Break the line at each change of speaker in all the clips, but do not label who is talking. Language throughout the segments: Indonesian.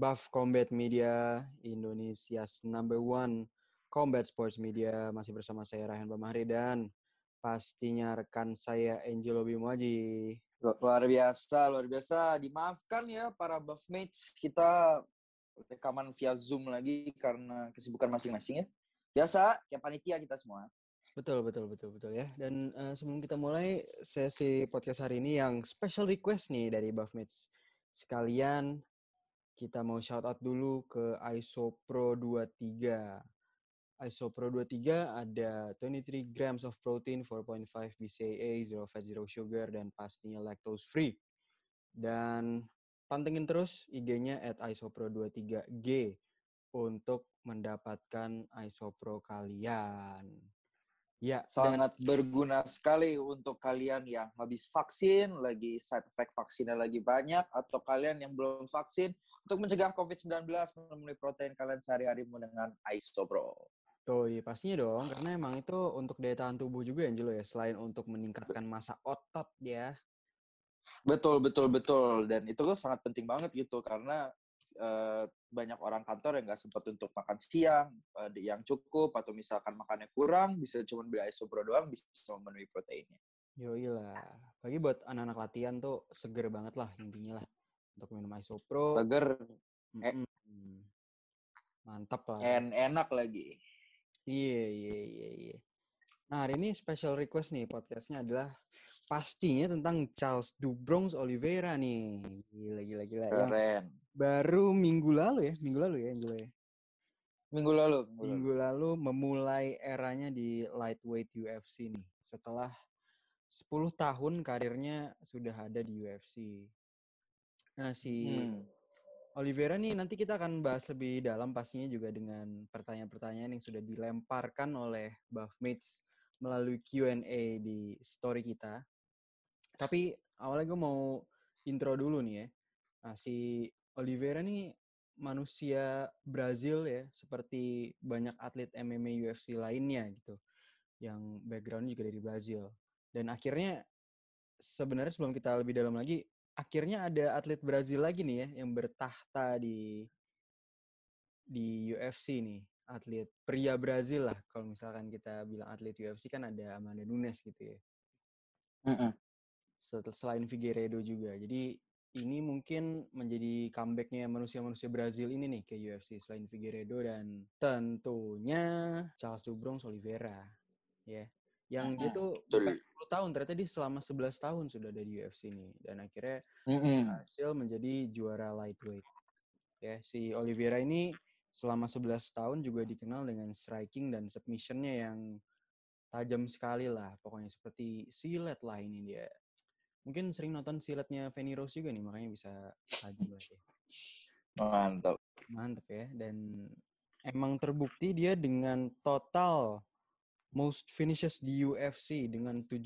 Buff Combat Media, Indonesia's number one combat sports media. Masih bersama saya Rayhan Bamahri dan pastinya rekan saya Angelo Bimoaji.
Luar biasa, luar biasa. Dimaafkan ya para buff mates. Kita rekaman via Zoom lagi karena kesibukan masing-masing ya. Biasa, kayak panitia kita semua.
Betul, betul, betul, betul ya. Dan uh, sebelum kita mulai sesi podcast hari ini yang special request nih dari Buff Mates. Sekalian kita mau shout out dulu ke Isopro 23. Isopro 23 ada 23 grams of protein, 4.5 BCAA, zero fat, zero sugar, dan pastinya lactose free. Dan pantengin terus IG-nya at isopro23g untuk mendapatkan isopro kalian.
Ya, sangat dan... berguna sekali untuk kalian yang habis vaksin, lagi side effect vaksinnya lagi banyak, atau kalian yang belum vaksin untuk mencegah COVID-19 memenuhi protein kalian sehari-hari dengan Isopro.
Oh iya pastinya dong, karena emang itu untuk daya tahan tubuh juga Angelo ya, selain untuk meningkatkan masa otot ya.
Betul, betul, betul. Dan itu tuh sangat penting banget gitu, karena uh, banyak orang kantor yang nggak sempat untuk makan siang uh, yang cukup, atau misalkan makannya kurang, bisa cuma beli isopro doang, bisa memenuhi proteinnya.
Yoi lah. Bagi buat anak-anak latihan tuh seger banget lah intinya lah. Untuk minum isopro.
Seger. Mm -mm.
Mantap lah.
En enak lagi.
Iya, iya, iya, iya. Nah, hari ini special request nih podcastnya adalah pastinya tentang Charles Dubronx Oliveira nih. Gila, gila, gila.
Keren. Yang
baru minggu lalu ya, minggu lalu ya, Angelo ya.
Minggu lalu.
Minggu, minggu lalu. lalu memulai eranya di lightweight UFC nih. Setelah 10 tahun karirnya sudah ada di UFC. Nah, si hmm Oliveira nih nanti kita akan bahas lebih dalam pastinya juga dengan pertanyaan-pertanyaan yang sudah dilemparkan oleh Buff Mates melalui Q&A di story kita. Tapi awalnya gue mau intro dulu nih ya. Nah, si Oliveira nih manusia Brazil ya, seperti banyak atlet MMA UFC lainnya gitu. Yang background juga dari Brazil. Dan akhirnya sebenarnya sebelum kita lebih dalam lagi, akhirnya ada atlet Brazil lagi nih ya yang bertahta di di UFC nih atlet pria Brazil lah kalau misalkan kita bilang atlet UFC kan ada Amanda Nunes gitu ya. Mm -mm. Selain Figueiredo juga. Jadi ini mungkin menjadi comebacknya manusia-manusia Brazil ini nih ke UFC selain Figueiredo dan tentunya Charles Dubronx Oliveira ya. Yang dia tuh bukan 10 tahun ternyata dia selama 11 tahun sudah ada di UFC ini dan akhirnya berhasil menjadi juara lightweight ya. Si Oliveira ini selama 11 tahun juga dikenal dengan striking dan submissionnya yang tajam sekali lah pokoknya seperti silet lah ini dia mungkin sering nonton siletnya Fanny Rose juga nih makanya bisa lah ya
mantap
mantap ya dan emang terbukti dia dengan total most finishes di UFC dengan 17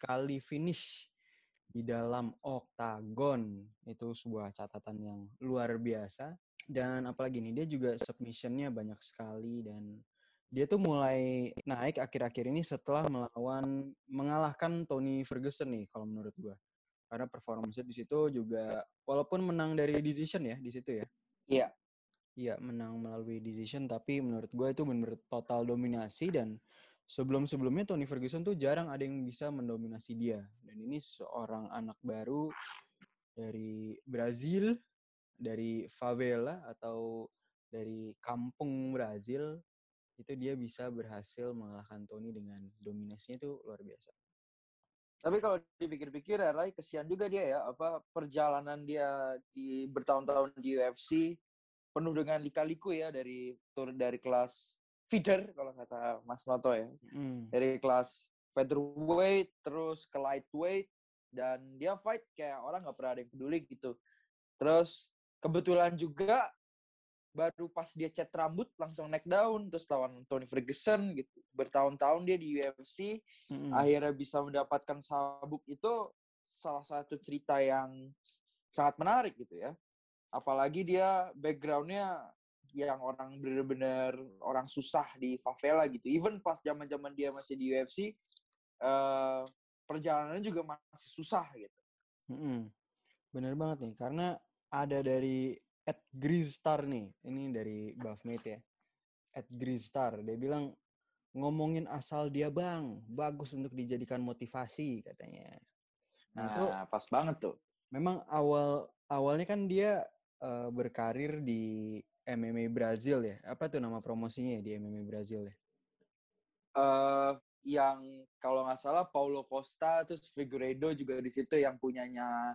kali finish di dalam oktagon. Itu sebuah catatan yang luar biasa. Dan apalagi nih, dia juga submissionnya banyak sekali dan dia tuh mulai naik akhir-akhir ini setelah melawan mengalahkan Tony Ferguson nih kalau menurut gua. Karena performance di situ juga walaupun menang dari decision ya di situ ya.
Iya.
Iya, menang melalui decision tapi menurut gue itu benar total dominasi dan sebelum-sebelumnya Tony Ferguson tuh jarang ada yang bisa mendominasi dia. Dan ini seorang anak baru dari Brazil, dari favela atau dari kampung Brazil, itu dia bisa berhasil mengalahkan Tony dengan dominasinya itu luar biasa.
Tapi kalau dipikir-pikir ya, Rai, kesian juga dia ya, apa perjalanan dia di bertahun-tahun di UFC penuh dengan lika-liku ya dari tur dari kelas feeder kalau kata Mas Noto ya. Hmm. Dari kelas featherweight terus ke lightweight dan dia fight kayak orang nggak pernah ada yang peduli gitu. Terus kebetulan juga baru pas dia cat rambut langsung neck down terus lawan Tony Ferguson gitu. Bertahun-tahun dia di UFC hmm. akhirnya bisa mendapatkan sabuk itu salah satu cerita yang sangat menarik gitu ya. Apalagi dia backgroundnya yang orang bener-bener orang susah di favela gitu. Even pas zaman-zaman dia masih di UFC, uh, eh, perjalanannya juga masih susah gitu.
Mm-hmm. Bener banget nih, karena ada dari Ed Gristar nih, ini dari Buffmate ya. Ed Gristar, dia bilang ngomongin asal dia bang, bagus untuk dijadikan motivasi katanya.
Nah, nah itu pas banget tuh.
Memang awal awalnya kan dia uh, berkarir di MMA Brazil ya. Apa tuh nama promosinya ya di MMA Brazil ya?
Uh, yang kalau nggak salah Paulo Costa terus Figueiredo juga di situ yang punyanya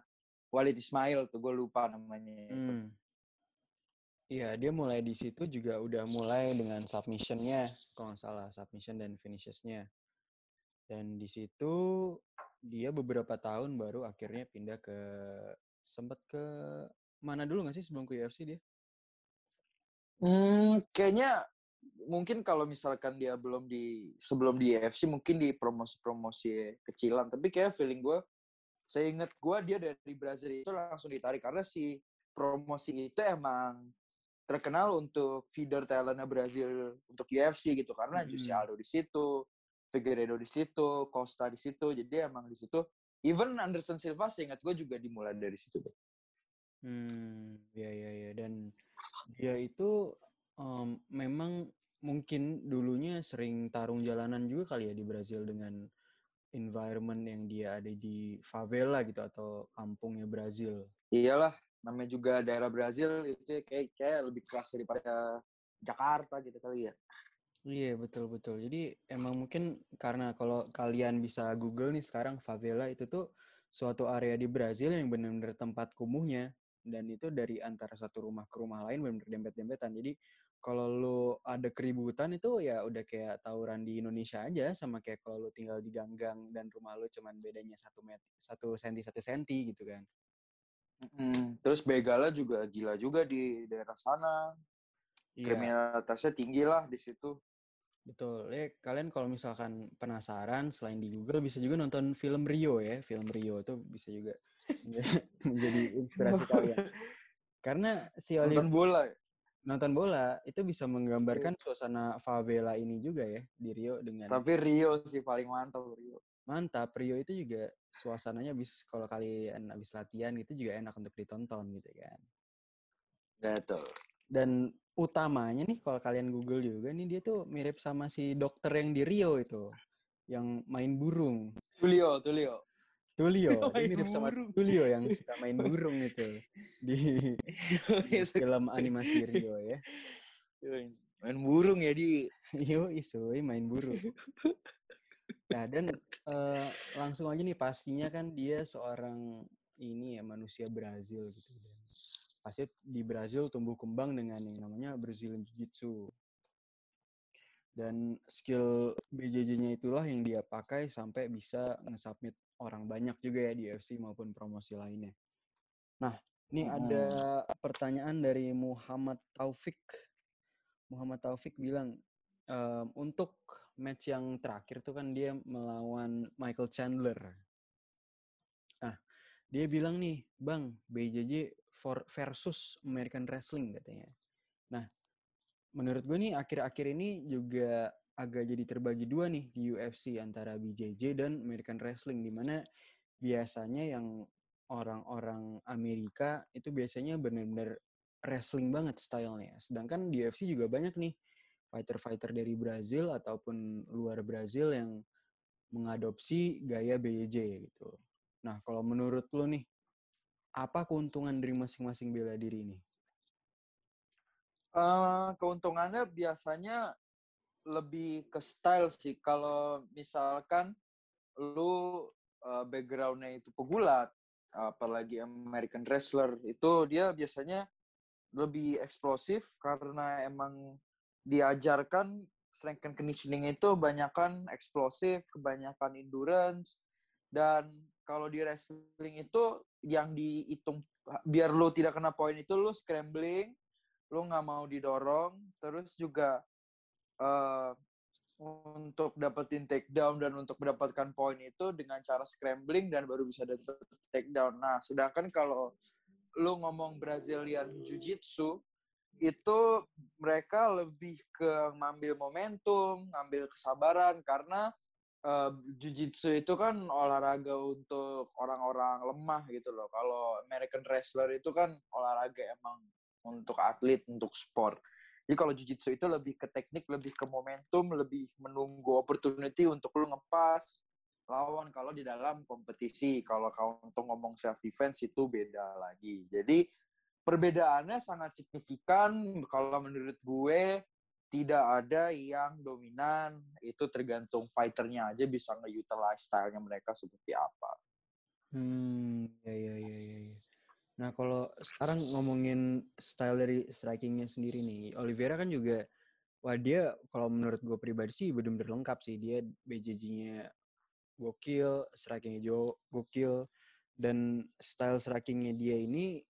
Walid Ismail tuh gue lupa namanya. Hmm.
Iya, dia mulai di situ juga udah mulai dengan submissionnya, kalau nggak salah submission dan finishesnya. Dan di situ dia beberapa tahun baru akhirnya pindah ke sempat ke mana dulu nggak sih sebelum ke UFC dia?
Hmm, kayaknya mungkin kalau misalkan dia belum di sebelum di UFC mungkin di promosi-promosi kecilan. Tapi kayak feeling gue, saya ingat gue dia dari Brazil itu langsung ditarik karena si promosi itu emang terkenal untuk feeder talentnya Brazil untuk UFC gitu karena hmm. Jose Aldo di situ, Figueiredo di situ, Costa di situ. Jadi emang di situ even Anderson Silva seingat gue juga dimulai dari situ deh.
Hmm, ya ya ya dan dia itu um, memang mungkin dulunya sering tarung jalanan juga kali ya di Brazil dengan environment yang dia ada di favela gitu atau kampungnya Brazil.
Iyalah, namanya juga daerah Brazil itu kayak kayak lebih keras daripada Jakarta gitu kali ya.
Iya betul betul. Jadi emang mungkin karena kalau kalian bisa Google nih sekarang favela itu tuh suatu area di Brazil yang benar-benar tempat kumuhnya dan itu dari antara satu rumah ke rumah lain benar-benar dempet-dempetan. Jadi kalau lu ada keributan itu ya udah kayak tawuran di Indonesia aja sama kayak kalau lu tinggal di ganggang dan rumah lu cuman bedanya satu meter satu senti satu senti gitu kan.
Mm, terus begala juga gila juga di daerah sana. Iya. Kriminalitasnya tinggi lah di situ.
Betul. Ya, kalian kalau misalkan penasaran selain di Google bisa juga nonton film Rio ya. Film Rio itu bisa juga menjadi inspirasi kalian. Karena si
Oliver nonton bola. Ya?
Nonton bola itu bisa menggambarkan iya. suasana favela ini juga ya di Rio dengan
Tapi Rio sih paling mantap Rio.
Mantap, Rio itu juga suasananya habis kalau kalian habis latihan gitu juga enak untuk ditonton gitu kan.
Betul.
Dan utamanya nih kalau kalian Google juga nih dia tuh mirip sama si dokter yang di Rio itu yang main burung.
Tulio, Tulio.
Tulio, dia mirip sama Tulio yang suka main burung itu di, di film animasi Rio ya.
Main burung ya di.
Yo, isu main burung. Nah, dan uh, langsung aja nih pastinya kan dia seorang ini ya manusia Brazil gitu. Pasti di Brazil tumbuh kembang dengan yang namanya Brazilian Jiu-Jitsu. Dan skill BJJ-nya itulah yang dia pakai sampai bisa nge-submit orang banyak juga ya di UFC maupun promosi lainnya. Nah, ini hmm. ada pertanyaan dari Muhammad Taufik. Muhammad Taufik bilang, um, untuk match yang terakhir tuh kan dia melawan Michael Chandler. Nah, dia bilang nih, Bang, BJJ for versus American Wrestling katanya. Nah, menurut gue nih akhir-akhir ini juga agak jadi terbagi dua nih di UFC antara BJJ dan American Wrestling di mana biasanya yang orang-orang Amerika itu biasanya benar-benar wrestling banget stylenya. Sedangkan di UFC juga banyak nih fighter-fighter dari Brazil ataupun luar Brazil yang mengadopsi gaya BJJ gitu. Nah, kalau menurut lo nih, apa keuntungan dari masing-masing bela diri ini?
Uh, keuntungannya biasanya lebih ke style sih. Kalau misalkan lu uh, backgroundnya itu pegulat, apalagi American wrestler, itu dia biasanya lebih eksplosif karena emang diajarkan strength and conditioning itu kebanyakan eksplosif, kebanyakan endurance, dan kalau di wrestling itu yang dihitung biar lo tidak kena poin itu lo scrambling, lo nggak mau didorong, terus juga uh, untuk dapetin takedown dan untuk mendapatkan poin itu dengan cara scrambling dan baru bisa dapat takedown. Nah, sedangkan kalau lo ngomong Brazilian Jiu-Jitsu, itu mereka lebih ke ngambil momentum, ngambil kesabaran karena uh, jiu-jitsu itu kan olahraga untuk orang-orang lemah gitu loh. Kalau American wrestler itu kan olahraga emang untuk atlet, untuk sport. Jadi kalau jiu-jitsu itu lebih ke teknik, lebih ke momentum, lebih menunggu opportunity untuk lu ngepas lawan kalau di dalam kompetisi. Kalau kau untuk ngomong self defense itu beda lagi. Jadi perbedaannya sangat signifikan kalau menurut gue tidak ada yang dominan itu tergantung fighternya aja bisa nge-utilize stylenya mereka seperti apa.
Hmm, ya ya ya ya. Nah kalau sekarang ngomongin style dari strikingnya sendiri nih, Oliveira kan juga, wah dia kalau menurut gue pribadi sih bener-bener lengkap sih dia BJJ-nya gokil, strikingnya jo gokil, dan style strikingnya dia ini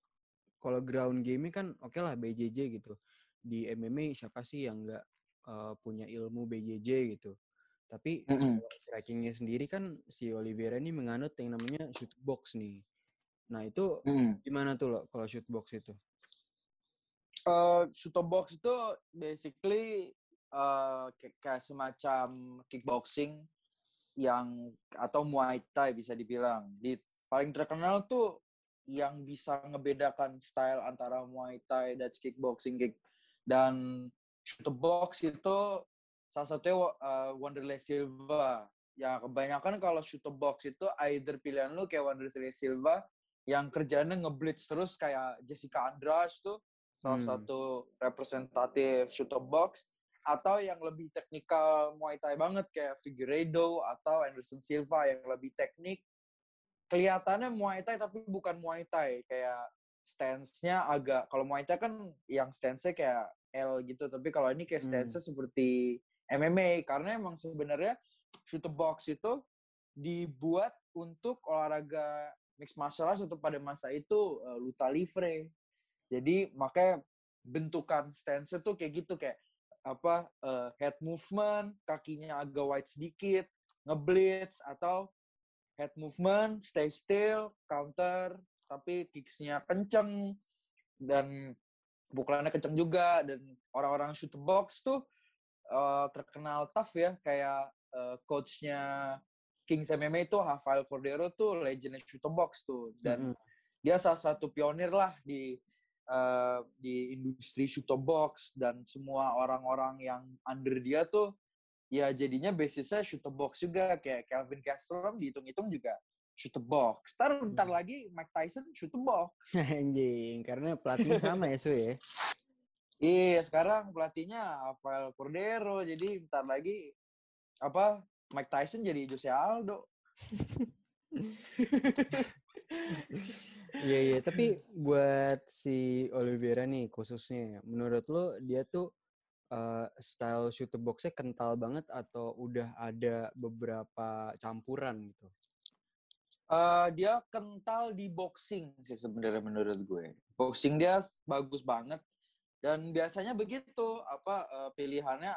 kalau ground game kan oke okay lah BJJ gitu di MMA siapa sih yang nggak uh, punya ilmu BJJ gitu. Tapi mm -hmm. strikingnya sendiri kan si Oliveira ini menganut yang namanya shoot box nih. Nah itu mm -hmm. gimana tuh lo kalau shoot box itu?
Uh, shoot box itu basically uh, kayak semacam kickboxing yang atau Muay Thai bisa dibilang. Di paling terkenal tuh yang bisa ngebedakan style antara Muay Thai dan kickboxing kick dan shoot the box itu salah satunya uh, Wanderlei Silva. Ya kebanyakan kalau shoot the box itu either pilihan lu kayak Wanderlei Silva yang kerjanya ngeblitz terus kayak Jessica Andrade tuh salah hmm. satu representatif shoot the box atau yang lebih teknikal Muay Thai banget kayak Figueiredo atau Anderson Silva yang lebih teknik kelihatannya Muay Thai tapi bukan Muay Thai. Kayak stance-nya agak kalau Muay Thai kan yang stance-nya kayak L gitu tapi kalau ini kayak stance hmm. seperti MMA karena emang sebenarnya shoot the box itu dibuat untuk olahraga mixed martial arts untuk pada masa itu uh, luta livre jadi makanya bentukan stance itu kayak gitu kayak apa uh, head movement kakinya agak wide sedikit ngeblitz atau head movement stay still counter tapi kicksnya kenceng dan pukulannya kenceng juga dan orang-orang shoot box tuh uh, terkenal tough ya kayak uh, coachnya Kings MMA itu Rafael Cordero tuh legend shoot box tuh dan mm -hmm. dia salah satu pionir lah di uh, di industri shoot box dan semua orang-orang yang under dia tuh ya jadinya basisnya shoot box juga kayak Calvin Castro dihitung-hitung juga shoot the box. Ntar bentar hmm. lagi Mike Tyson shoot the box.
Anjing, karena pelatihnya sama ya, Su ya?
Iya, sekarang pelatihnya Rafael Cordero. Jadi bentar lagi apa Mike Tyson jadi Jose Aldo.
Iya iya, tapi buat si Oliveira nih khususnya, menurut lo dia tuh uh, style shoot the boxnya kental banget atau udah ada beberapa campuran gitu?
Uh, dia kental di boxing sih sebenarnya menurut gue. Boxing dia bagus banget dan biasanya begitu apa uh, pilihannya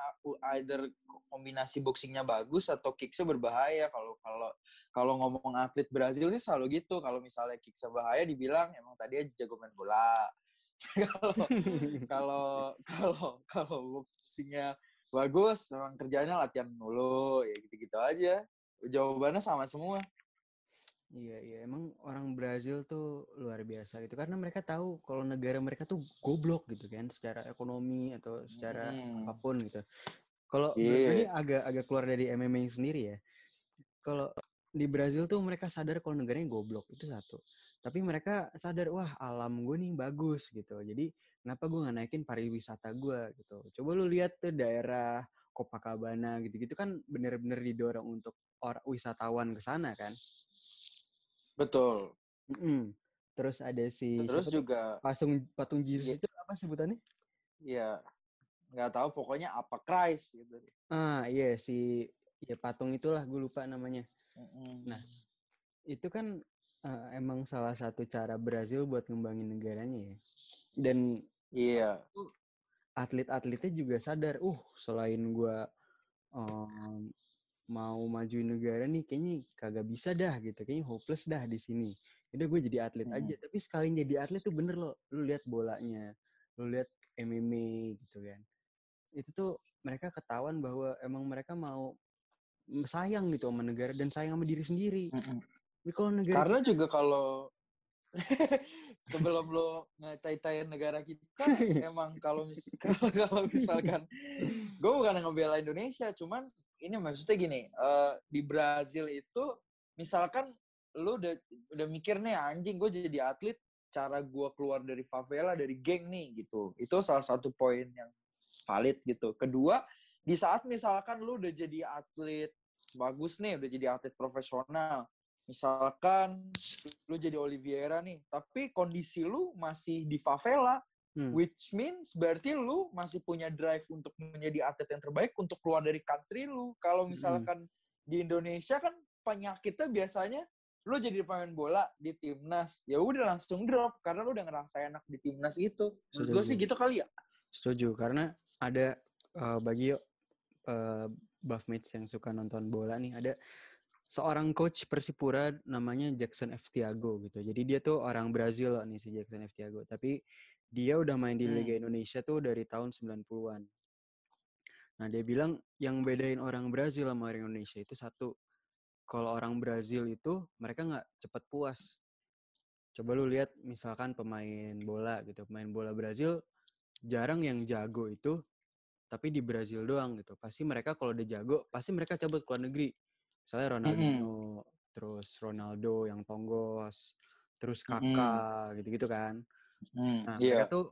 either kombinasi boxingnya bagus atau kicknya berbahaya kalau kalau kalau ngomong atlet Brazil sih selalu gitu kalau misalnya kicknya bahaya dibilang emang tadi jago main bola kalau kalau kalau kalau boxingnya bagus memang kerjanya latihan mulu ya gitu-gitu aja jawabannya sama semua
Iya iya emang orang Brazil tuh luar biasa gitu karena mereka tahu kalau negara mereka tuh goblok gitu kan secara ekonomi atau secara hmm. apa pun gitu. Kalau yeah. ini agak agak keluar dari MMA sendiri ya. Kalau di Brazil tuh mereka sadar kalau negaranya goblok itu satu. Tapi mereka sadar wah alam gue nih bagus gitu. Jadi kenapa gue nggak naikin pariwisata gue gitu. Coba lu lihat tuh daerah Copacabana gitu-gitu kan bener-bener didorong untuk orang wisatawan ke sana kan.
Betul.
Mm-mm. Terus ada si
Terus juga
patung patung Yesus itu apa sebutannya?
Iya. Nggak tahu pokoknya apa Christ gitu.
Ah, iya si ya patung itulah gue lupa namanya. Mm-mm. Nah, itu kan uh, emang salah satu cara Brazil buat ngembangin negaranya ya. Dan
iya.
Atlet-atletnya juga sadar, uh selain gue um, mau maju negara nih kayaknya kagak bisa dah gitu kayaknya hopeless dah di sini udah gue jadi atlet hmm. aja tapi sekali jadi atlet tuh bener loh lu lihat bolanya lu lihat MMA gitu kan itu tuh mereka ketahuan bahwa emang mereka mau sayang gitu sama negara dan sayang sama diri sendiri.
Mm -hmm. Kalau negara karena juga kalau sebelum lo ngetai negara kita emang kalau mis kalau misalkan gue bukan ngebela Indonesia cuman ini maksudnya gini uh, di Brazil itu misalkan lo udah udah mikir nih anjing gue jadi atlet cara gue keluar dari favela dari geng nih gitu. Itu salah satu poin yang valid gitu. Kedua di saat misalkan lu udah jadi atlet bagus nih udah jadi atlet profesional misalkan lu jadi Oliviera nih tapi kondisi lu masih di favela hmm. which means berarti lu masih punya drive untuk menjadi atlet yang terbaik untuk keluar dari country lu kalau hmm. misalkan hmm. di Indonesia kan penyakitnya biasanya lu jadi pemain bola di timnas ya udah langsung drop karena lu udah ngerasa enak di timnas itu menurut gue sih gitu kali ya
setuju karena ada uh, bagi uh, buff mates yang suka nonton bola nih ada seorang coach Persipura namanya Jackson F Tiago gitu. Jadi dia tuh orang Brazil nih si Jackson F Tiago, tapi dia udah main di Liga hmm. Indonesia tuh dari tahun 90-an. Nah, dia bilang yang bedain orang Brazil sama orang Indonesia itu satu. Kalau orang Brazil itu mereka nggak cepet puas. Coba lu lihat misalkan pemain bola gitu, pemain bola Brazil jarang yang jago itu tapi di Brazil doang gitu. Pasti mereka kalau udah jago, pasti mereka cabut ke luar negeri Misalnya Ronaldinho, mm -hmm. terus Ronaldo yang tonggos, terus Kakak mm -hmm. gitu-gitu kan. Mm, nah, yeah. mereka tuh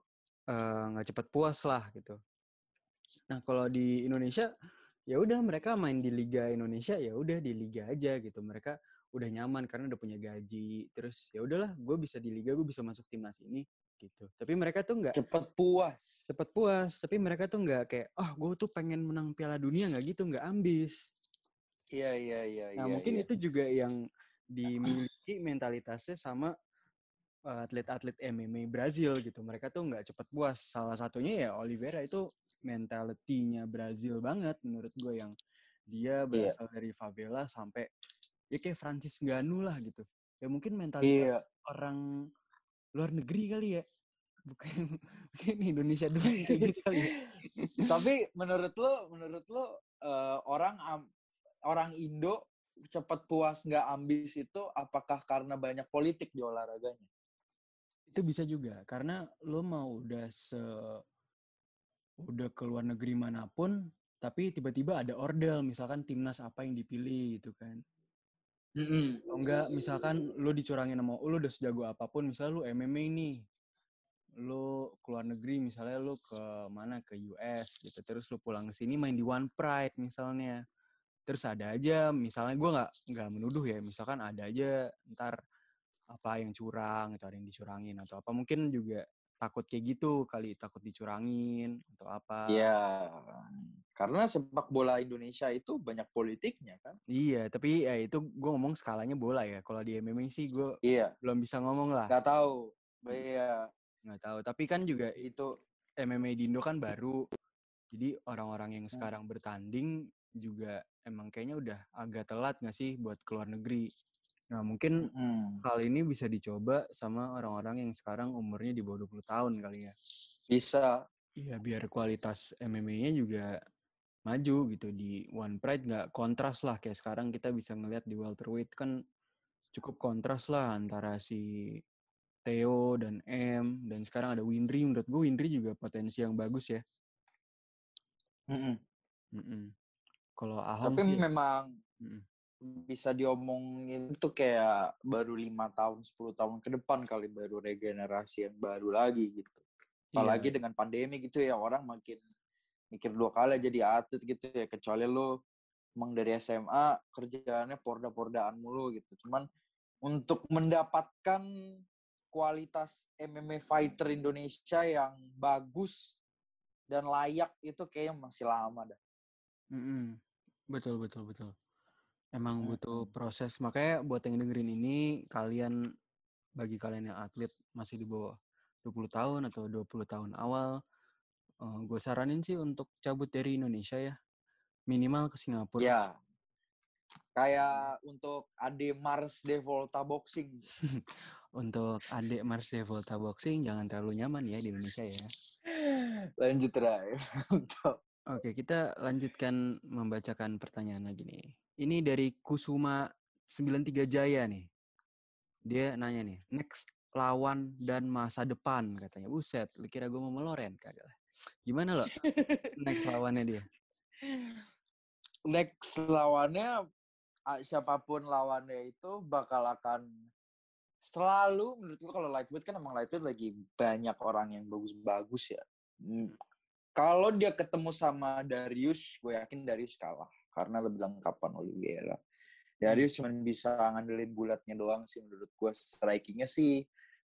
nggak uh, cepet puas lah gitu. Nah, kalau di Indonesia ya udah mereka main di Liga Indonesia ya udah di liga aja gitu. Mereka udah nyaman karena udah punya gaji. Terus ya udahlah, gue bisa di liga, gue bisa masuk timnas ini gitu. Tapi mereka tuh nggak
cepet puas.
Cepet puas. Tapi mereka tuh nggak kayak, oh gue tuh pengen menang Piala Dunia nggak gitu, nggak ambis.
Iya iya iya.
Nah
iya,
mungkin
iya.
itu juga yang dimiliki mentalitasnya sama atlet-atlet MMA Brazil gitu. Mereka tuh nggak cepet puas. Salah satunya ya Oliveira itu mentalitinya Brazil banget menurut gue yang dia iya. berasal yeah. dari favela sampai ya kayak Francis Ngannou lah gitu. Ya mungkin mentalitas yeah. orang luar negeri kali ya. Bukan mungkin Indonesia dulu gitu kali ya.
Tapi menurut lo, menurut lo uh, orang orang Indo cepat puas nggak ambis itu apakah karena banyak politik di olahraganya?
Itu bisa juga karena lo mau udah se udah ke luar negeri mana pun tapi tiba-tiba ada ordel misalkan timnas apa yang dipilih gitu kan. Mm -hmm. enggak misalkan lo dicurangin sama lo udah sejago apa pun misalnya lo MMA nih lo keluar negeri misalnya lo ke mana ke US gitu terus lo pulang ke sini main di One Pride misalnya terus ada aja misalnya gue nggak nggak menuduh ya misalkan ada aja ntar apa yang curang atau ada yang dicurangin atau apa mungkin juga takut kayak gitu kali takut dicurangin atau apa.
Iya karena sepak bola Indonesia itu banyak politiknya kan?
Iya tapi ya itu gue ngomong skalanya bola ya kalau di MMA sih gue
iya.
belum bisa ngomong lah.
Nggak tahu iya.
Nggak tahu tapi kan juga itu MMA di Indo kan baru jadi orang-orang yang hmm. sekarang bertanding juga emang kayaknya udah agak telat nggak sih buat keluar negeri. Nah mungkin hmm. hal ini bisa dicoba sama orang-orang yang sekarang umurnya di bawah 20 tahun kali ya.
Bisa.
Iya biar kualitas MMA-nya juga maju gitu di One Pride nggak kontras lah kayak sekarang kita bisa ngelihat di welterweight kan cukup kontras lah antara si Theo dan M dan sekarang ada Windri menurut gue Windri juga potensi yang bagus ya.
Mm -mm.
Mm -mm. Kalau Ahong
Tapi sih, memang hmm. bisa diomongin itu kayak baru lima tahun, 10 tahun ke depan kali baru regenerasi yang baru lagi gitu. Apalagi yeah. dengan pandemi gitu ya orang makin mikir dua kali jadi atlet gitu ya kecuali lo emang dari SMA kerjaannya porda-pordaan mulu gitu. Cuman untuk mendapatkan kualitas MMA fighter Indonesia yang bagus dan layak itu kayaknya masih lama dah.
Mm -hmm. Betul betul betul. Emang hmm. butuh proses. Makanya buat yang dengerin ini, kalian bagi kalian yang atlet masih di bawah 20 tahun atau 20 tahun awal, uh, eh, gue saranin sih untuk cabut dari Indonesia ya. Minimal ke Singapura.
Ya. Kayak untuk Ade Mars de Volta Boxing.
untuk Ade Mars de Volta Boxing jangan terlalu nyaman ya di Indonesia ya.
Lanjut Ray. Untuk
Oke, kita lanjutkan membacakan pertanyaan lagi nih. Ini dari Kusuma 93 Jaya nih. Dia nanya nih, next lawan dan masa depan katanya. Buset, lu kira gue mau meloren kagak lah. Gimana lo next lawannya dia?
Next lawannya siapa pun lawannya itu bakal akan selalu menurut gue kalau lightweight kan emang lightweight lagi banyak orang yang bagus-bagus ya. Kalau dia ketemu sama Darius, gue yakin Darius kalah karena lebih lengkapan Oliveira. Darius cuma bisa ngandelin bulatnya doang sih menurut gue. Strikingnya sih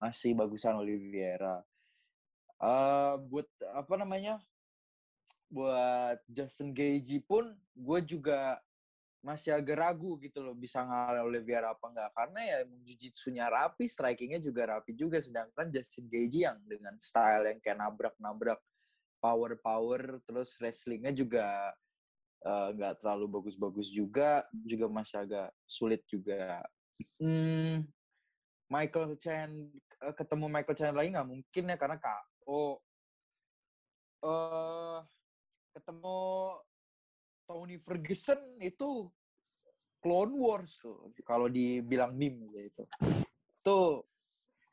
masih bagusan Oliveira. Uh, buat apa namanya? Buat Justin Gagey pun gue juga masih agak ragu gitu loh bisa ngalah Oliveira apa enggak karena ya jiu-jitsunya rapi, strikingnya juga rapi juga sedangkan Justin Gagey yang dengan style yang kayak nabrak-nabrak power-power terus wrestlingnya juga eh, nggak uh, terlalu bagus-bagus juga juga masih agak sulit juga. Hmm, Michael Chen eh, ketemu Michael Chen lagi nggak mungkin ya karena oh uh, ketemu Tony Ferguson itu Clone Wars tuh kalau dibilang meme gitu. Tuh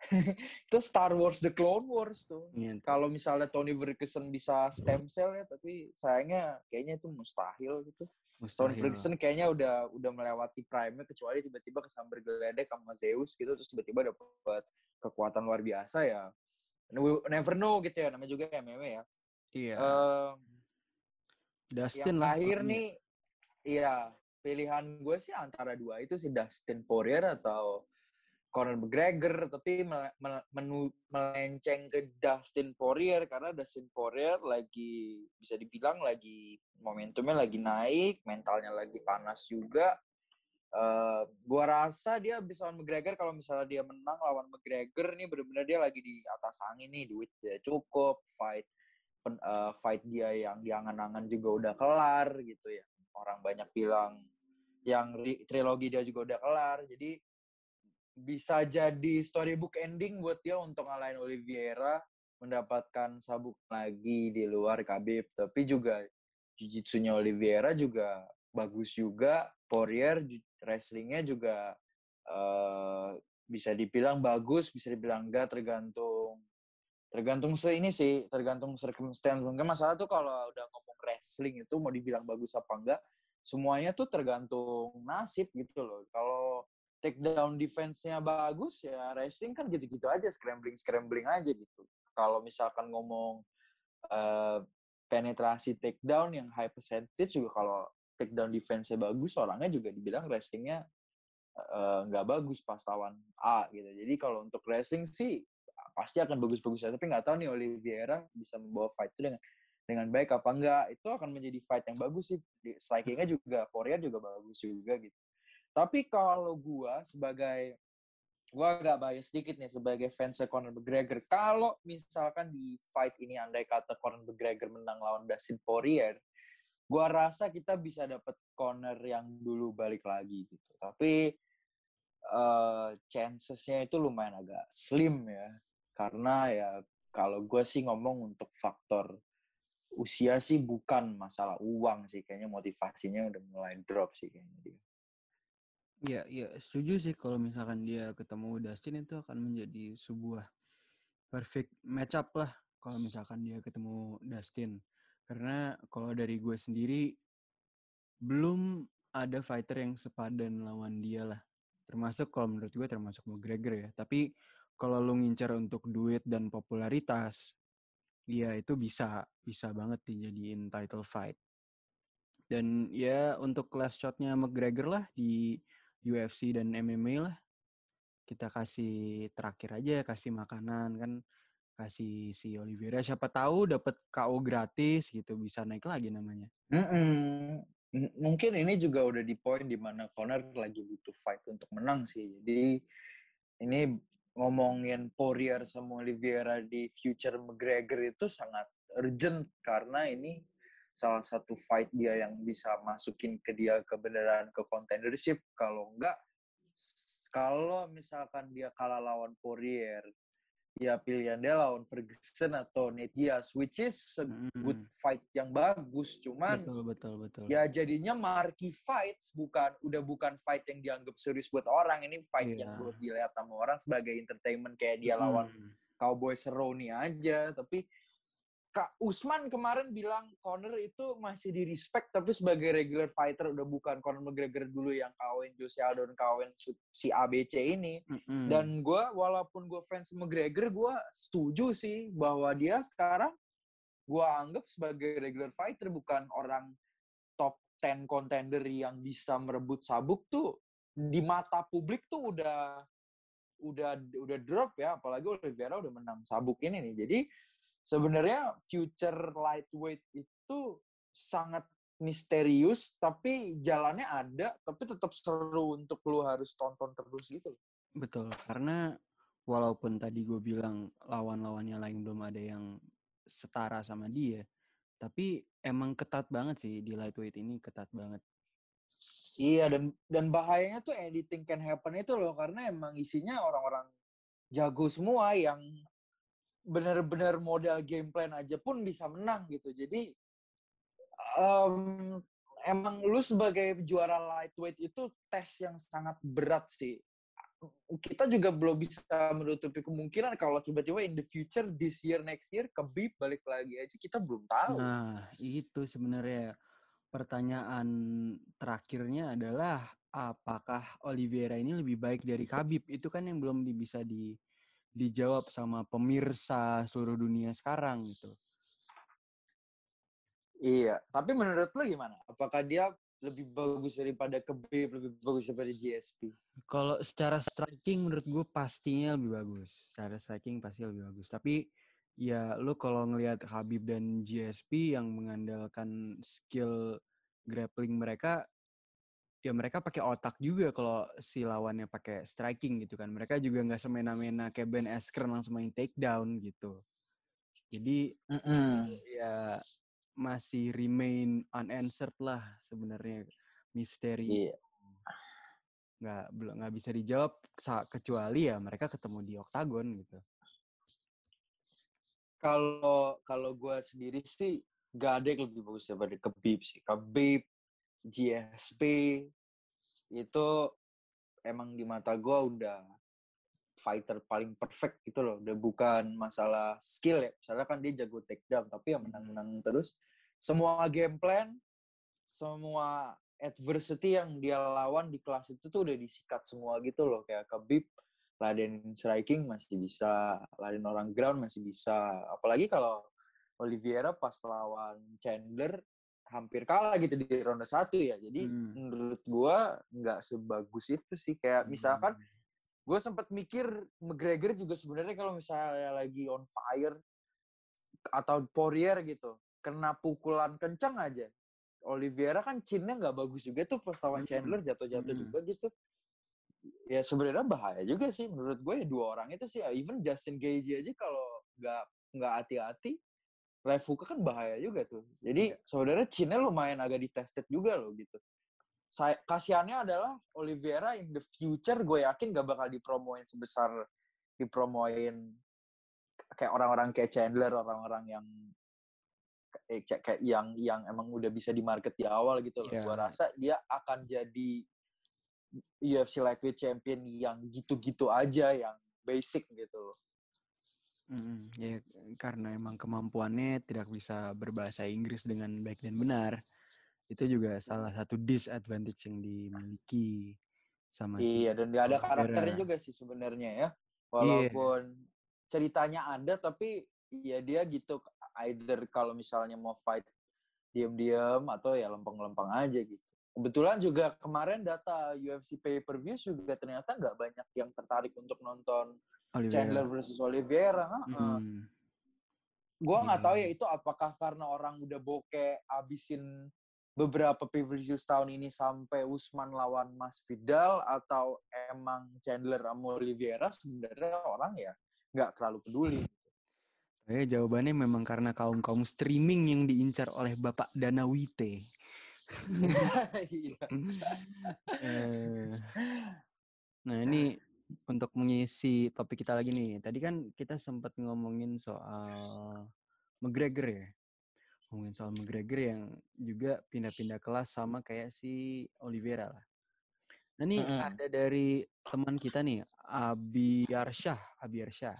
itu Star Wars The Clone Wars tuh. Iya, Kalau misalnya Tony Ferguson bisa stem cell ya, tapi sayangnya kayaknya itu mustahil gitu. Mustahil. Tony Ferguson kayaknya udah udah melewati prime-nya kecuali tiba-tiba kesambar geledek sama Zeus gitu terus tiba-tiba dapat kekuatan luar biasa ya. Never know gitu ya namanya juga MMA ya.
Iya. Um,
Dustin yang lah. Akhir nih iya, pilihan gue sih antara dua itu si Dustin Poirier atau Conor McGregor tapi menu, melenceng ke Dustin Poirier karena Dustin Poirier lagi bisa dibilang lagi momentumnya lagi naik, mentalnya lagi panas juga. Uh, gua rasa dia bisa lawan McGregor kalau misalnya dia menang lawan McGregor nih benar-benar dia lagi di atas angin nih duit dia cukup fight pen, uh, fight dia yang diangan-angan juga udah kelar gitu ya orang banyak bilang yang trilogi dia juga udah kelar jadi bisa jadi storybook ending buat dia untuk ngalahin Oliveira mendapatkan sabuk lagi di luar Khabib tapi juga jiu-jitsunya Oliveira juga bagus juga Poirier wrestlingnya juga uh, bisa dibilang bagus bisa dibilang enggak tergantung tergantung se ini sih tergantung circumstance. Mungkin masalah tuh kalau udah ngomong wrestling itu mau dibilang bagus apa enggak semuanya tuh tergantung nasib gitu loh. Kalau take down defense-nya bagus ya racing kan gitu-gitu aja scrambling scrambling aja gitu. Kalau misalkan ngomong uh, penetrasi take down yang high percentage juga kalau take down defense-nya bagus orangnya juga dibilang racingnya eh, nggak uh, bagus pas lawan A gitu. Jadi kalau untuk racing sih pasti akan bagus-bagus tapi nggak tahu nih Oliveira bisa membawa fight itu dengan dengan baik apa enggak itu akan menjadi fight yang bagus sih. Strikingnya juga Korea juga bagus juga gitu tapi kalau gue sebagai gue agak bias sedikit nih sebagai fans Conor McGregor. Kalau misalkan di fight ini andai kata Conor McGregor menang lawan Dustin Poirier, gue rasa kita bisa dapat Conor yang dulu balik lagi gitu. Tapi uh, chancesnya itu lumayan agak slim ya, karena ya kalau gue sih ngomong untuk faktor usia sih bukan masalah uang sih, kayaknya motivasinya udah mulai drop sih kayaknya dia.
Iya, iya, setuju sih kalau misalkan dia ketemu Dustin itu akan menjadi sebuah perfect matchup lah kalau misalkan dia ketemu Dustin. Karena kalau dari gue sendiri belum ada fighter yang sepadan lawan dia lah. Termasuk kalau menurut gue termasuk McGregor ya. Tapi kalau lu ngincar untuk duit dan popularitas, ya itu bisa bisa banget dijadiin title fight. Dan ya untuk last shotnya McGregor lah di UFC dan MMA lah kita kasih terakhir aja kasih makanan kan kasih si Oliveira siapa tahu dapat KO gratis gitu bisa naik lagi namanya.
Mm -mm. Mungkin ini juga udah di poin di mana Conor lagi butuh fight untuk menang sih. Jadi ini ngomongin Poirier sama Oliveira di future McGregor itu sangat urgent karena ini salah satu fight dia yang bisa masukin ke dia kebenaran ke contendership. Kalau enggak kalau misalkan dia kalah lawan Poirier ya pilihan dia lawan Ferguson atau Nate Diaz which is a good fight yang bagus. Cuman
betul betul betul.
ya jadinya marquee fights bukan udah bukan fight yang dianggap serius buat orang. Ini fight yeah. yang buat dilihat sama orang sebagai entertainment kayak dia lawan hmm. Cowboy Cerrone aja. Tapi Kak Usman kemarin bilang Conor itu masih di respect tapi sebagai regular fighter udah bukan Conor McGregor dulu yang kawin Jose Aldo dan kawin si ABC ini. Mm-hmm. Dan gue walaupun gue fans McGregor gue setuju sih bahwa dia sekarang gue anggap sebagai regular fighter bukan orang top 10 contender yang bisa merebut sabuk tuh di mata publik tuh udah udah udah drop ya apalagi Oliveira udah menang sabuk ini nih. Jadi sebenarnya future lightweight itu sangat misterius tapi jalannya ada tapi tetap seru untuk lu harus tonton terus gitu
betul karena walaupun tadi gue bilang lawan-lawannya lain belum ada yang setara sama dia tapi emang ketat banget sih di lightweight ini ketat banget.
Iya dan dan bahayanya tuh editing can happen itu loh karena emang isinya orang-orang jago semua yang bener-bener modal game plan aja pun bisa menang gitu. Jadi um, emang lu sebagai juara lightweight itu tes yang sangat berat sih. Kita juga belum bisa menutupi kemungkinan kalau tiba-tiba in the future this year next year Khabib balik lagi aja kita belum tahu.
Nah, itu sebenarnya pertanyaan terakhirnya adalah apakah Oliveira ini lebih baik dari Khabib? Itu kan yang belum bisa di dijawab sama pemirsa seluruh dunia sekarang gitu.
Iya, tapi menurut lo gimana? Apakah dia lebih bagus daripada Khabib, lebih bagus daripada GSP?
Kalau secara striking menurut gue pastinya lebih bagus. Secara striking pasti lebih bagus. Tapi ya lo kalau ngelihat Habib dan GSP yang mengandalkan skill grappling mereka ya mereka pakai otak juga kalau si lawannya pakai striking gitu kan. Mereka juga nggak semena-mena kayak Ben Askren langsung main takedown gitu. Jadi mm -mm. ya masih remain unanswered lah sebenarnya misteri. Yeah. Nggak belum nggak bisa dijawab kecuali ya mereka ketemu di oktagon gitu.
Kalau kalau gue sendiri sih gak ada yang lebih bagus daripada Khabib sih. Khabib GSP itu emang di mata gue udah fighter paling perfect gitu loh. Udah bukan masalah skill ya. Misalnya kan dia jago takedown, tapi ya menang-menang terus. Semua game plan, semua adversity yang dia lawan di kelas itu tuh udah disikat semua gitu loh. Kayak Khabib, laden striking masih bisa, laden orang ground masih bisa. Apalagi kalau Oliveira pas lawan Chandler, hampir kalah gitu di ronde satu ya. Jadi hmm. menurut gue nggak sebagus itu sih. Kayak misalkan hmm. gue sempat mikir McGregor juga sebenarnya kalau misalnya lagi on fire atau Poirier gitu, kena pukulan kencang aja. Oliveira kan chinnya nggak bagus juga tuh pas lawan hmm. Chandler jatuh-jatuh hmm. juga gitu. Ya sebenarnya bahaya juga sih menurut gue ya dua orang itu sih. Even Justin Gage aja kalau nggak nggak hati-hati Refuka kan bahaya juga tuh. Jadi yeah. sebenarnya Cina lumayan agak ditested juga loh gitu. Saya kasihannya adalah Oliveira in the future gue yakin gak bakal dipromoin sebesar dipromoin kayak orang-orang kayak Chandler, orang-orang yang eh, kayak yang yang emang udah bisa di market di awal gitu loh. Yeah. Gue rasa dia akan jadi UFC lightweight champion yang gitu-gitu aja, yang basic gitu loh.
Mm, ya karena emang kemampuannya tidak bisa berbahasa Inggris dengan baik dan benar. Itu juga salah satu disadvantage yang dimiliki sama
Iya, si dan dia ada karakternya juga sih sebenarnya ya. Iya. Walaupun yeah. ceritanya ada tapi ya dia gitu either kalau misalnya mau fight diam-diam atau ya lempeng-lempeng aja gitu. Kebetulan juga kemarin data UFC pay-per-view juga ternyata nggak banyak yang tertarik untuk nonton Oliveira. Chandler versus Oliveira. Hmm. Gue nggak tahu ya itu apakah karena orang udah bokeh abisin beberapa pay-per-view tahun ini sampai Usman lawan Mas Vidal atau emang Chandler sama Oliveira sebenarnya orang ya nggak terlalu peduli.
Eh, jawabannya memang karena kaum kaum streaming yang diincar oleh Bapak Dana Wite. Iya. eh, nah ini untuk mengenai si topik kita lagi nih. Tadi kan kita sempat ngomongin soal McGregor ya. Ngomongin soal McGregor yang juga pindah-pindah kelas sama kayak si Oliveira lah. Nah ini
Mm -mm.
ada dari teman kita nih, Abi Arsyah. Abi Arsyah.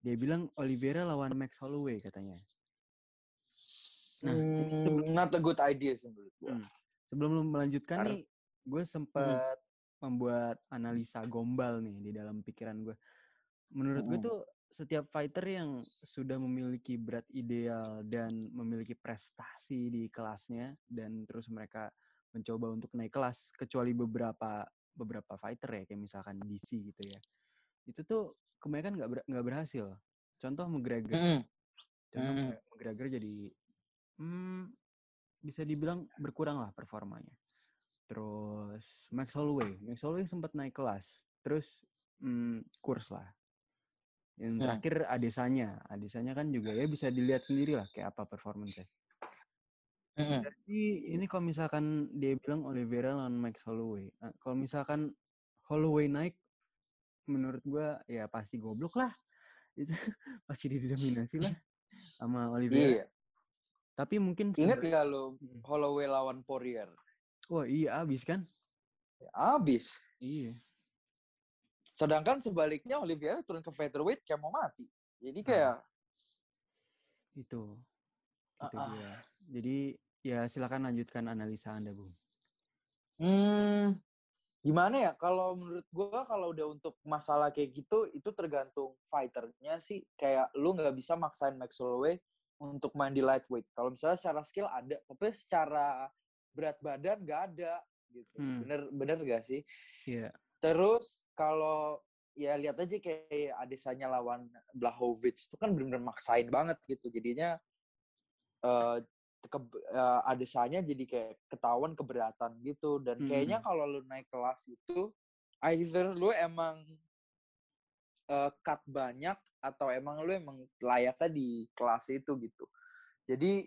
Dia bilang Oliveira lawan Max Holloway katanya. Nah,
Hmm, not a good idea sih menurut.
Hmm. Sebelum lu melanjutkan
Kar-
nih, gue sempat membuat analisa gombal nih di dalam pikiran gue. Menurut gue
Mm-mm.
tuh setiap fighter yang sudah memiliki berat ideal dan memiliki prestasi di kelasnya dan terus mereka mencoba untuk naik kelas kecuali beberapa beberapa fighter ya kayak misalkan DC gitu ya. Itu tuh kebanyakan nggak ber- nggak berhasil. Contoh McGregor.
Mm-mm.
Contoh kayak McGregor jadi hmm, bisa dibilang berkurang lah performanya. Terus Max Holloway, Max Holloway sempat naik kelas, terus hmm, kurs lah. Yang
Hmm.
terakhir Adesanya, Adesanya kan juga ya bisa dilihat sendiri lah kayak apa performance-nya.
Mm-mm.
Jadi ini kalau misalkan dia bilang Oliveira lawan Max Holloway, nah, kalau misalkan Holloway naik, menurut gua ya pasti goblok lah. Itu pasti didominasi lah sama Oliveira.
Iya.
Tapi mungkin
Ingat gak lo
Mm.
Holloway lawan Poirier?
Wah iya abis kan?
Abis.
Iya.
Sedangkan sebaliknya Oliveira turun ke featherweight kayak mau mati. Jadi kayak
Itu. Itu
Ah, ah.
dia. Jadi ya silakan lanjutkan analisa Anda, Bung.
Hmm, gimana ya? Kalau menurut gua kalau udah untuk masalah kayak gitu, itu tergantung fighternya sih. Kayak lu nggak bisa maksain Max Holloway untuk main di lightweight. Kalau misalnya secara skill ada, tapi secara berat badan nggak ada gitu.
Hmm.
Bener bener gak sih?
Iya.
Terus kalau ya lihat aja kayak Adesanya lawan Blahovic itu kan bener-bener maksain banget gitu. Jadinya eh ke, eh, Adesanya jadi kayak ketahuan keberatan gitu dan kayaknya
Mm.
kalau lu naik kelas itu either lu emang eh, cut banyak atau emang lu emang layaknya di kelas itu gitu. Jadi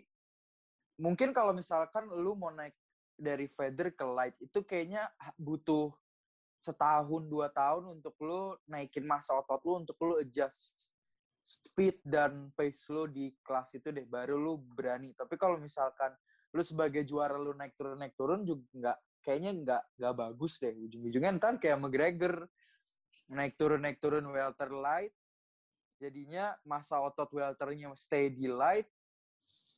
mungkin kalau misalkan lu mau naik dari feather ke light itu kayaknya butuh setahun dua tahun untuk lu naikin masa otot lu untuk lu adjust speed dan pace lu di kelas itu deh baru lu berani. Tapi kalau misalkan lu sebagai juara lu naik turun naik turun juga nggak kayaknya nggak nggak bagus deh. Ujung-ujungnya ntar kayak McGregor naik turun naik turun welter light jadinya masa otot welternya stay di light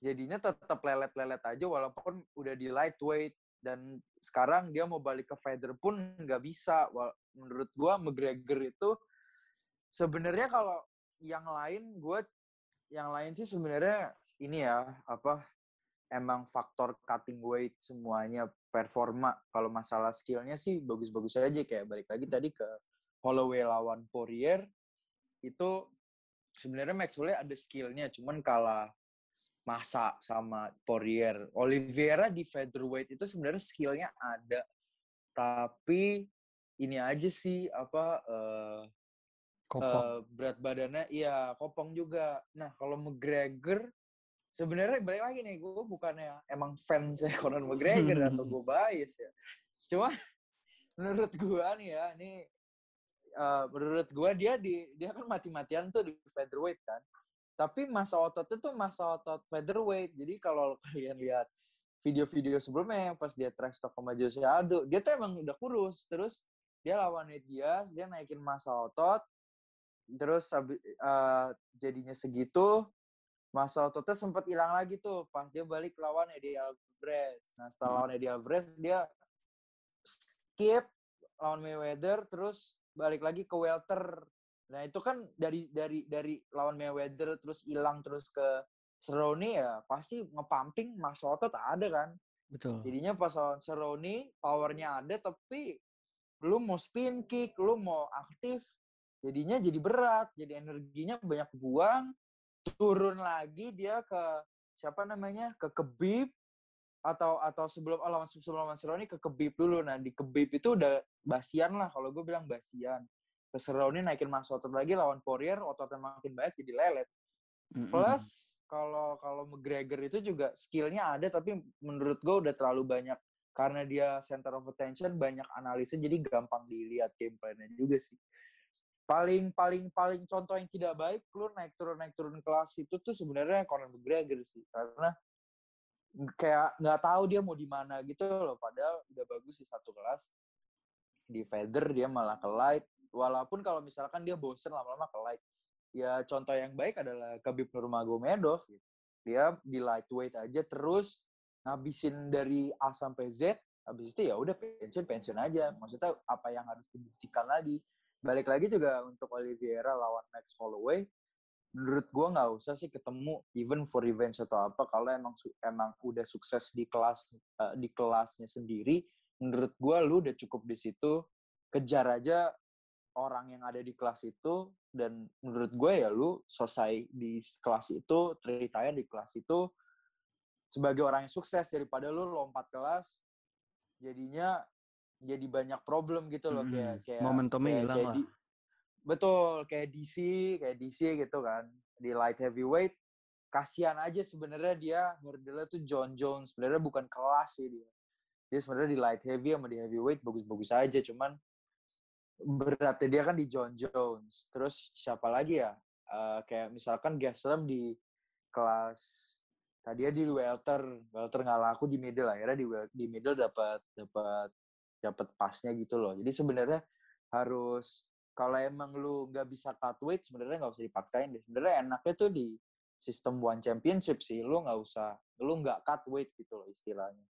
jadinya tetap lelet-lelet aja walaupun udah di lightweight dan sekarang dia mau balik ke feather pun nggak bisa. Menurut gua McGregor itu sebenarnya kalau yang lain gue yang lain sih sebenarnya ini ya apa emang faktor cutting weight semuanya performa. Kalau masalah skillnya sih bagus-bagus aja kayak balik lagi tadi ke Holloway lawan Poirier itu sebenarnya Max Holloway ada skillnya cuman kalah masa sama Poirier. Oliveira di featherweight itu sebenarnya skillnya ada. Tapi ini aja sih apa
Kopong.
eh, berat badannya iya kopong juga. Nah kalau McGregor sebenarnya balik lagi nih gue bukannya emang fans ya Conor McGregor atau gue bias ya. Cuma menurut gue nih ya ini eh, menurut gue dia di dia kan mati-matian tuh di featherweight kan tapi masa ototnya tuh masa otot featherweight. Jadi kalau kalian lihat video-video sebelumnya pas dia trash talk sama Jose Aldo dia tuh emang udah kurus. Terus dia lawan Nate dia naikin masa otot. Terus eh, jadinya segitu masa ototnya sempat hilang lagi tuh pas dia balik lawan Eddie Alvarez. Nah setelah lawan Eddie Alvarez dia skip lawan Mayweather terus balik lagi ke welter nah itu kan dari dari dari lawan Mayweather terus hilang terus ke Cerrone ya pasti ngepumping masa otot ada kan
Betul.
Jadinya pas lawan Cerrone, powernya ada tapi lu mau spin kick, lu mau aktif, jadinya jadi berat, jadi energinya banyak buang, turun lagi dia ke siapa namanya ke kebib atau atau sebelum oh, lawan sebelum lawan Cerrone ke kebib dulu. Nah di kebib itu udah basian lah kalau gue bilang basian. Ke Cerrone naikin masa otot lagi lawan Poirier ototnya makin banyak jadi lelet. Plus kalau kalau McGregor itu juga skillnya ada tapi menurut gue udah terlalu banyak. Karena dia center of attention banyak analisis jadi gampang dilihat game plan-nya juga sih. paling paling paling contoh yang tidak baik lu naik turun naik turun kelas itu tuh sebenarnya Conor McGregor sih. Karena kayak nggak tahu dia mau di mana gitu loh. Padahal udah bagus di satu kelas. Di feather dia malah ke light walaupun kalau misalkan dia bosen lama-lama ke light ya contoh yang baik adalah Khabib Nurmagomedov gitu. dia di lightweight aja terus ngabisin dari A sampai Z habis itu ya udah pensiun pensiun aja. Maksudnya apa yang harus dibuktikan lagi? Balik lagi juga untuk Oliveira lawan Max Holloway menurut gue nggak usah sih ketemu even for revenge atau apa. Kalau emang emang udah sukses di kelas uh, di kelasnya sendiri menurut gue lu udah cukup di situ. Kejar aja orang yang ada di kelas itu dan menurut gue ya lu selesai di kelas itu ceritanya di kelas itu sebagai orang yang sukses daripada lu lompat kelas jadinya jadi banyak problem gitu loh hmm, kayak kayak
momentumnya hilang lah. Di,
betul kayak DC kayak DC gitu kan di light heavyweight kasihan aja sebenarnya dia hurdle tuh John Jones sebenarnya bukan kelas sih dia dia sebenarnya di light heavy sama di heavyweight bagus-bagus aja cuman beratnya dia kan di John Jones. Terus siapa lagi ya? Uh, kayak misalkan Gaslam di kelas tadi dia di welter. Welter nggak laku di middle akhirnya di di middle dapat dapat dapat pasnya gitu loh. Jadi sebenarnya harus kalau emang lu nggak bisa cut weight sebenarnya nggak usah dipaksain deh. Sebenarnya enaknya tuh di sistem one championship sih. Lu nggak usah lu nggak cut weight gitu loh istilahnya.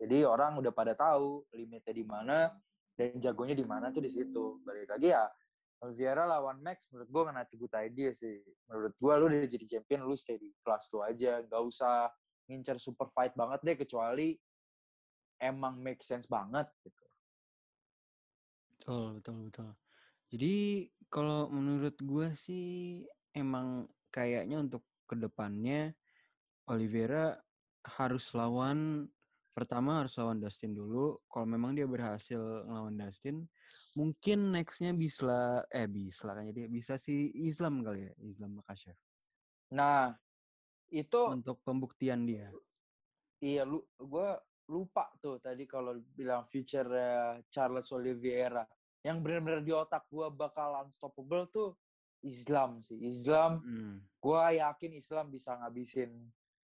Jadi orang udah pada tahu limitnya di mana dan jagonya di mana tuh di situ. Balik lagi ya Oliveira lawan Max menurut gue kena good idea sih. Menurut gue lu udah jadi champion lu stay di kelas lu aja, gak usah ngincer super fight banget deh kecuali emang make sense banget gitu.
Betul, betul, betul. Jadi kalau menurut gue sih emang kayaknya untuk ke depannya Oliveira harus lawan pertama harus lawan Dustin dulu. Kalau memang dia berhasil ngelawan Dustin, mungkin nextnya bisa eh bisa kan jadi bisa si Islam kali ya, Islam Makashev.
Nah, itu
untuk pembuktian dia.
Iya, lu gue lupa tuh tadi kalau bilang future Charles Oliveira. Yang benar-benar di otak gue bakal unstoppable tuh Islam sih. Islam, hmm. gue yakin Islam bisa ngabisin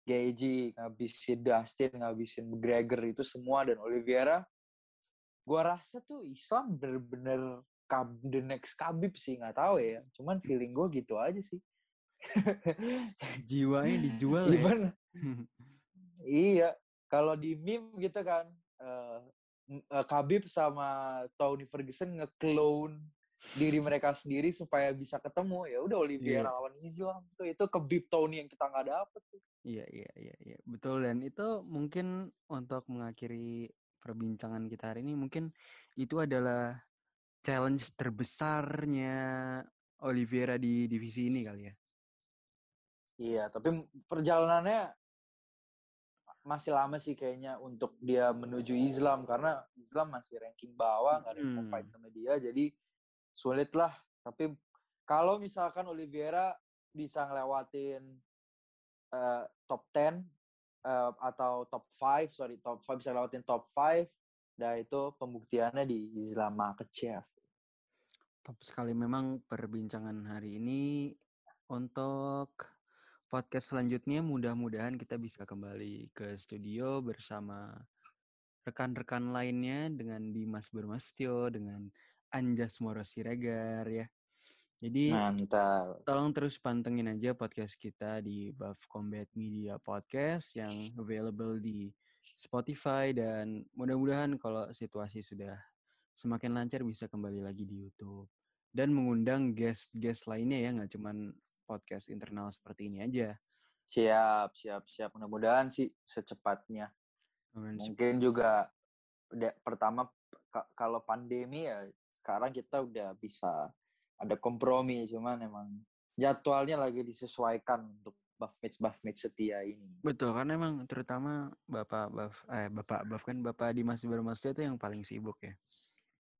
Gaiji, ngabisin Dustin, ngabisin McGregor itu semua dan Oliveira. Gua rasa tuh Islam bener-bener the next Khabib sih nggak tahu ya. Cuman feeling gue gitu aja sih.
Jiwanya dijual
ya. iya, kalau di meme gitu kan, uh, Khabib sama Tony Ferguson nge-clone diri mereka sendiri supaya bisa ketemu ya udah Oliveira yeah. lawan Islam tuh itu kebib Tony yang kita nggak dapet tuh.
Iya iya iya iya betul dan itu mungkin untuk mengakhiri perbincangan kita hari ini mungkin itu adalah challenge terbesarnya Oliveira di divisi ini kali ya?
Iya tapi perjalanannya masih lama sih kayaknya untuk dia menuju Islam karena Islam masih ranking bawah nggak ada yang fight sama dia jadi sulit lah. Tapi kalau misalkan Oliveira bisa ngelewatin uh, top 10 uh, eh, atau top 5, sorry, top 5 bisa ngelewatin top 5, dah itu pembuktiannya di Islam Makhachev.
Top sekali memang perbincangan hari ini untuk podcast selanjutnya mudah-mudahan kita bisa kembali ke studio bersama rekan-rekan lainnya dengan Dimas Bermastio, dengan Anjas Moro Siregar ya. Jadi
Mantap.
tolong terus pantengin aja podcast kita di Buff Combat Media Podcast yang available di Spotify dan mudah-mudahan kalau situasi sudah semakin lancar bisa kembali lagi di YouTube dan mengundang guest-guest lainnya ya nggak cuman podcast internal seperti ini aja.
Siap, siap, siap. Mudah-mudahan sih secepatnya. Mungkin juga pertama kalau pandemi ya sekarang kita udah bisa ada kompromi cuman emang jadwalnya lagi disesuaikan untuk buff match buff match setia ini.
Betul kan emang terutama Bapak Buff eh Bapak Buff kan Bapak Dimas Bermastia itu yang paling sibuk ya.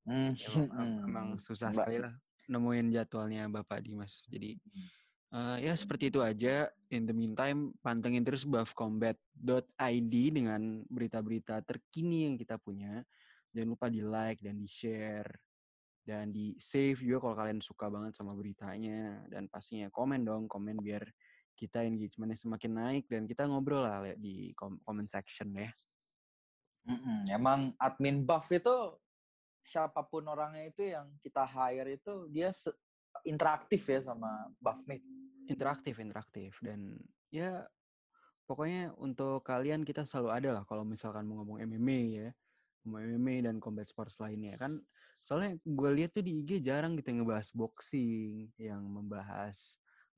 Hmm. Emang, emang susah Mbak. sekali lah nemuin jadwalnya Bapak Dimas. Jadi uh, ya seperti itu aja. In the meantime, pantengin terus buffcombat.id dengan berita-berita terkini yang kita punya. Jangan lupa di like dan di share dan di save juga kalau kalian suka banget sama beritanya dan pastinya komen dong komen biar kita engagementnya semakin naik dan kita ngobrol lah di comment section ya.
Mm-mm. Emang admin buff itu siapa pun orangnya itu yang kita hire itu dia interaktif ya sama buffmate.
Interaktif, interaktif dan ya pokoknya untuk kalian kita selalu ada lah kalau misalkan mau ngomong MMA ya, ngomong MMA dan combat sports lainnya kan. Soalnya gue lihat tuh di IG jarang kita ngebahas boxing yang membahas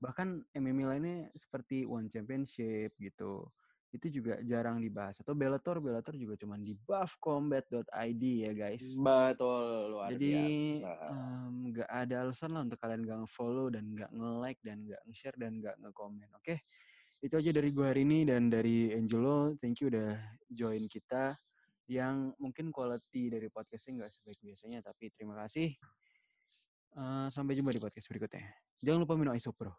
bahkan MMA lainnya seperti One Championship gitu itu juga jarang dibahas. Atau Bellator Bellator juga cuma di buffcombat.id ya guys.
Betul luar
jadi
biasa.
um, ada alasan lah untuk kalian gak follow dan nggak nge-like dan nggak nge-share dan nggak nge-komen oke? Okay? itu aja dari gue hari ini dan dari Angelo. Thank you udah join kita yang mungkin quality dari podcastnya nggak sebaik biasanya tapi terima kasih. Uh, sampai jumpa di podcast berikutnya. Jangan lupa minum isopro